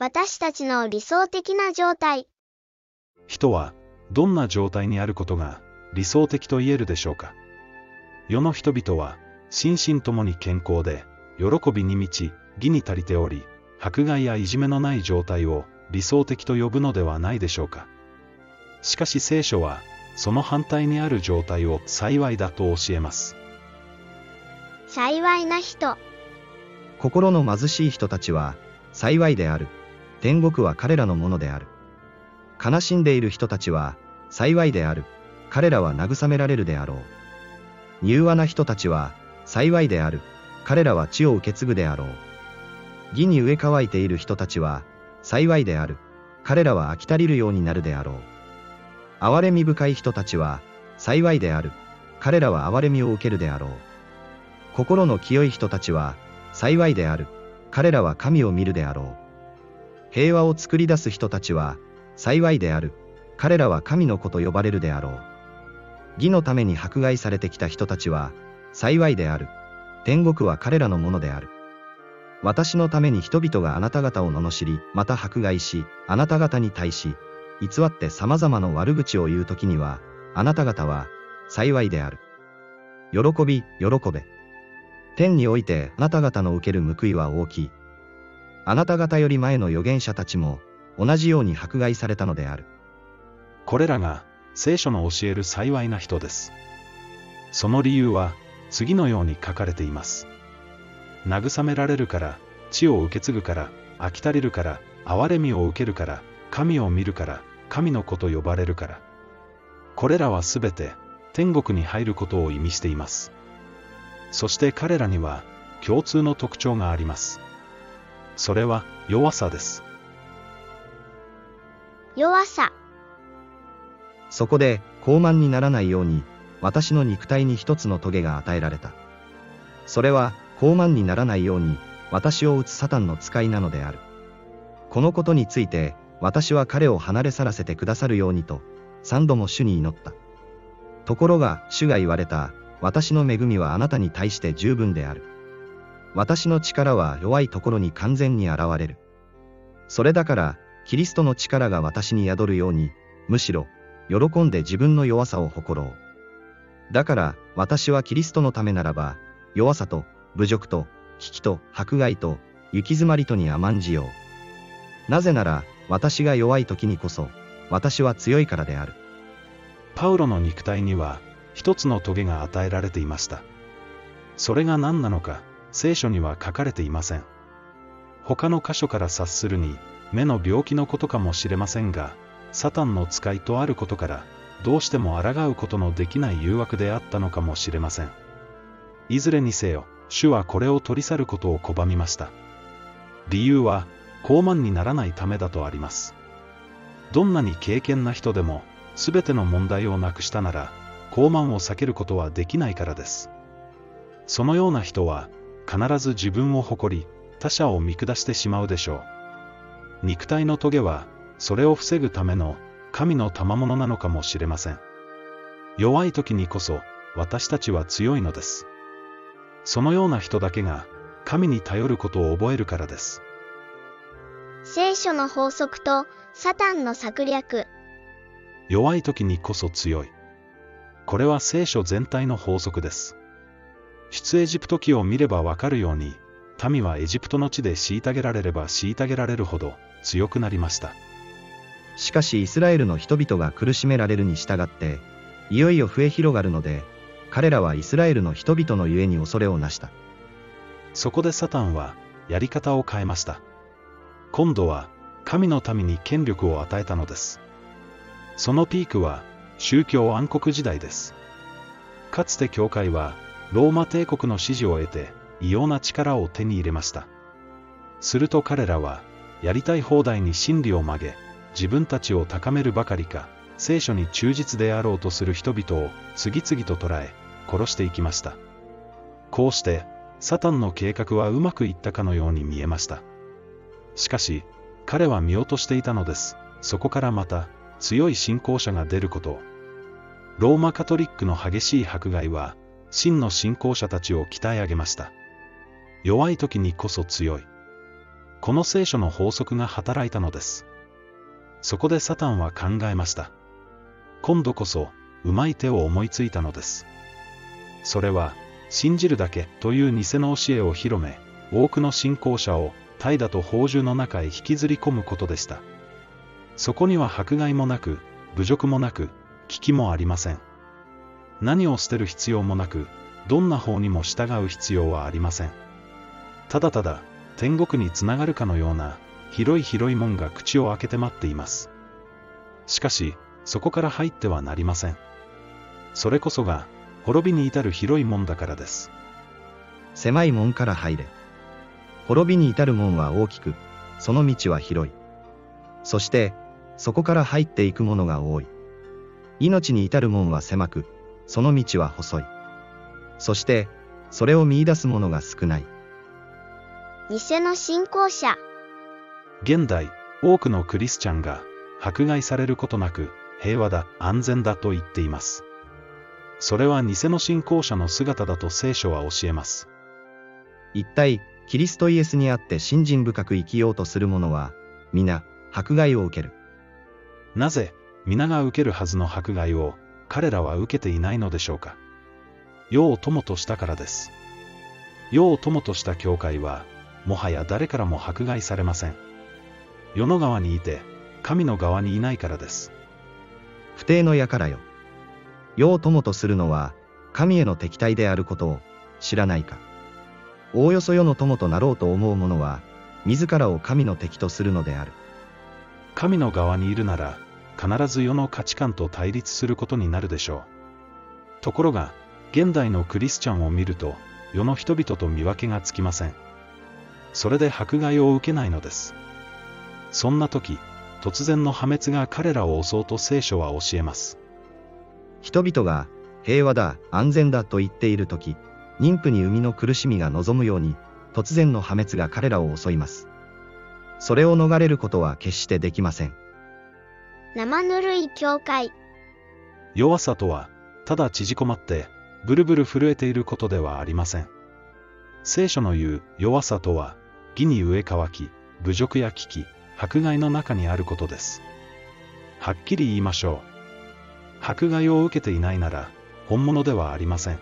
私たちの理想的な状態。人はどんな状態にあることが理想的と言えるでしょうか？世の人々は心身ともに健康で喜びに満ち義に足りており迫害やいじめのない状態を理想的と呼ぶのではないでしょうか？しかし聖書はその反対にある状態を幸いだと教えます幸いな人。心の貧しい人たちは幸いである。天国は彼らのものである。悲しんでいる人たちは幸いである。彼らは慰められるであろう。柔和な人たちは幸いである。彼らは地を受け継ぐであろう。義に植え乾いている人たちは幸いである。彼らは飽き足りるようになるであろう。憐れみ深い人たちは幸いである。彼らは憐れみを受けるであろう。心の清い人たちは幸いである。彼らは神を見るであろう。平和を作り出す人たちは幸いである。彼らは神の子と呼ばれるであろう。義のために迫害されてきた人たちは幸いである。天国は彼らのものである。私のために人々があなた方を罵り、また迫害し、あなた方に対し、偽って様々な悪口を言う時には、あなた方は幸いである。喜び、喜べ。天においてあなた方の受ける報いは大きい。あなた方より前の預言者たちも同じように迫害されたのである。これらが聖書の教える幸いな人です。その理由は次のように書かれています。慰められるから地を受け継ぐから飽き足りるから憐れみを受けるから神を見るから神の子と呼ばれるから。これらはすべて天国に入ることを意味しています。そして彼らには共通の特徴があります。それは弱さです弱さ。そこで、高慢にならないように、私の肉体に一つの棘が与えられた。それは、高慢にならないように、私を打つサタンの使いなのである。このことについて、私は彼を離れ去らせてくださるようにと、三度も主に祈った。ところが、主が言われた、私の恵みはあなたに対して十分である。私の力は弱いところに完全に現れる。それだから、キリストの力が私に宿るように、むしろ、喜んで自分の弱さを誇ろう。だから、私はキリストのためならば、弱さと、侮辱と、危機と、迫害と、行き詰まりとに甘んじよう。なぜなら、私が弱い時にこそ、私は強いからである。パウロの肉体には一つの棘が与えられていましたそれが何なのか聖書には書かれていません。他の箇所から察するに目の病気のことかもしれませんがサタンの使いとあることからどうしても抗うことのできない誘惑であったのかもしれません。いずれにせよ主はこれを取り去ることを拒みました。理由は高慢にならないためだとあります。どんなに敬虔な人でも全ての問題をなくしたなら高慢を避けることはできないからです。そのような人は必ず自分を誇り他者を見下してしまうでしょう。肉体の棘はそれを防ぐための神の賜物なのかもしれません。弱い時にこそ私たちは強いのです。そのような人だけが神に頼ることを覚えるからです。聖書の法則とサタンの策略。弱い時にこそ強い。これは聖書全体の法則です出エジプト記を見ればわかるように民はエジプトの地で虐げられれば虐げられるほど強くなりました。しかしイスラエルの人々が苦しめられるに従って、いよいよ増え広がるので、彼らはイスラエルの人々のゆえに恐れをなした。そこでサタンはやり方を変えました。今度は神の民に権力を与えたのです。そのピークは宗教暗黒時代です。かつて教会はローマ帝国の支持を得て異様な力を手に入れました。すると彼らはやりたい放題に真理を曲げ自分たちを高めるばかりか聖書に忠実であろうとする人々を次々と捕らえ殺していきました。こうしてサタンの計画はうまくいったかのように見えました。しかし彼は見落としていたのです。そこからまた強い信仰者が出ることローマカトリックの激しい迫害は真の信仰者たちを鍛え上げました弱い時にこそ強いこの聖書の法則が働いたのです。そこでサタンは考えました。今度こそ、うまい手を思いついたのです。それは、信じるだけという偽の教えを広め、多くの信仰者を怠惰と宝珠の中へ引きずり込むことでした。そこには迫害もなく、侮辱もなく、危機もありません。何を捨てる必要もなく、どんな法にも従う必要はありません。ただただ、天国につながるかのような、広い広い門が口を開けて待っています。しかし、そこから入ってはなりません。それこそが、滅びに至る広い門だからです。狭い門から入れ。滅びに至る門は大きく、その道は広い。そして、そこから入っていくものが多い。命に至る門は狭く、その道は細い。そして、それを見出す者が少ない。偽の信仰者。現代、多くのクリスチャンが、迫害されることなく、平和だ、安全だと言っています。それは偽の信仰者の姿だと聖書は教えます。一体、キリストイエスにあって信心深く生きようとする者は、皆、迫害を受ける。なぜ、皆が受けるはずの迫害を、彼らは受けていないのでしょうか。世を友としたからです。世を友とした教会は、もはや誰からも迫害されません。世の側にいて、神の側にいないからです。不定の矢からよ。世を友とするのは、神への敵対であることを知らないか。おおよそ世の友となろうと思う者は、自らを神の敵とするのである。神の側にいるなら、必ず世の価値観と対立することになるでしょう。ところが、現代のクリスチャンを見ると、世の人々と見分けがつきません。それで迫害を受けないのです。そんな時、突然の破滅が彼らを襲うと聖書は教えます。人々が、平和だ、安全だと言っている時、妊婦に生みの苦しみが望むように、突然の破滅が彼らを襲います。それを逃れることは決してできません。生ぬるい教会。弱さとは、ただ縮こまって、ブルブル震えていることではありません。聖書の言う弱さとは、義に植え乾き、侮辱や危機、迫害の中にあることです。はっきり言いましょう。迫害を受けていないなら、本物ではありません。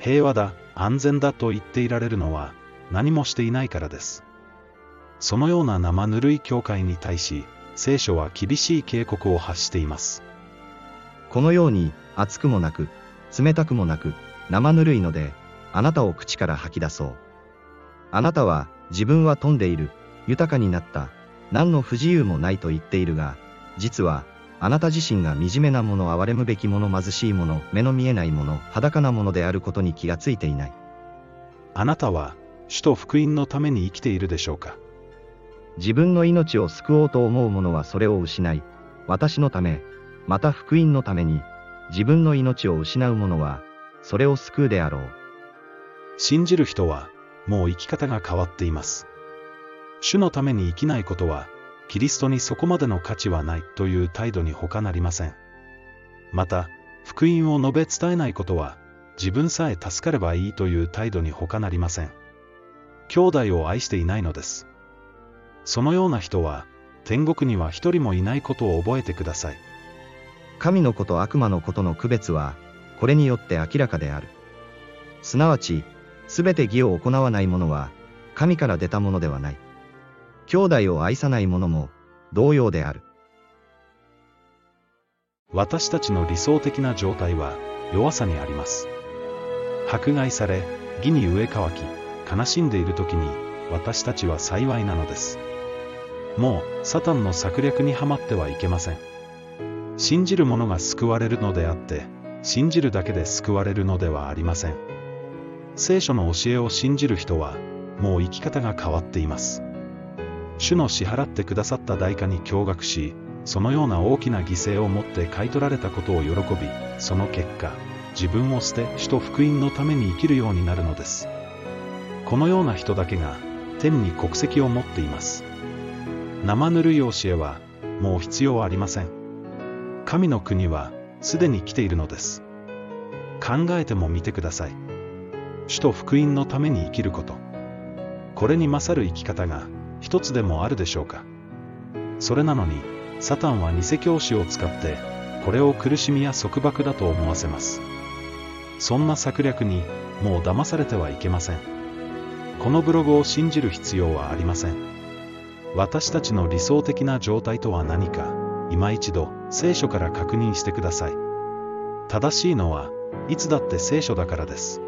平和だ、安全だと言っていられるのは、何もしていないからです。そのような生ぬるい教会に対し、聖書は厳しい警告を発しています。このように、熱くもなく、冷たくもなく、生ぬるいので、あなたを口から吐き出そう。あなたは、自分は富んでいる、豊かになった、何の不自由もないと言っているが、実は、あなた自身が惨めなもの、憐れむべきもの、貧しいもの、目の見えないもの、裸なものであることに気がついていない。あなたは、主と福音のために生きているでしょうか自分の命を救おうと思う者はそれを失い、私のため、また福音のために、自分の命を失う者は、それを救うであろう。信じる人は、もう生き方が変わっています。主のために生きないことは、キリストにそこまでの価値はないという態度に他なりません。また、福音を述べ伝えないことは、自分さえ助かればいいという態度に他なりません。兄弟を愛していないのです。そのような人は、天国には一人もいないことを覚えてください。神の子と悪魔のことの区別は、これによって明らかである。すなわち、すべて義を行わない者は、神から出たものではない。兄弟を愛さない者も、同様である。私たちの理想的な状態は、弱さにあります。迫害され、義に植え乾き、悲しんでいる時に、私たちは幸いなのです。もう、サタンの策略にはまってはいけません。信じる者が救われるのであって、信じるだけで救われるのではありません。聖書の教えを信じる人は、もう生き方が変わっています。主の支払ってくださった代価に驚愕し、そのような大きな犠牲をもって買い取られたことを喜び、その結果、自分を捨て、主と福音のために生きるようになるのです。このような人だけが、天に国籍を持っています。生ぬるい教えは、もう必要ありません。神の国は、すでに来ているのです。考えてもみてください。主と福音のために生きること。これに勝る生き方が、一つでもあるでしょうか。それなのに、サタンは偽教師を使って、これを苦しみや束縛だと思わせます。そんな策略に、もう騙されてはいけません。このブログを信じる必要はありません。私たちの理想的な状態とは何か、今一度、聖書から確認してください。正しいのは、いつだって聖書だからです。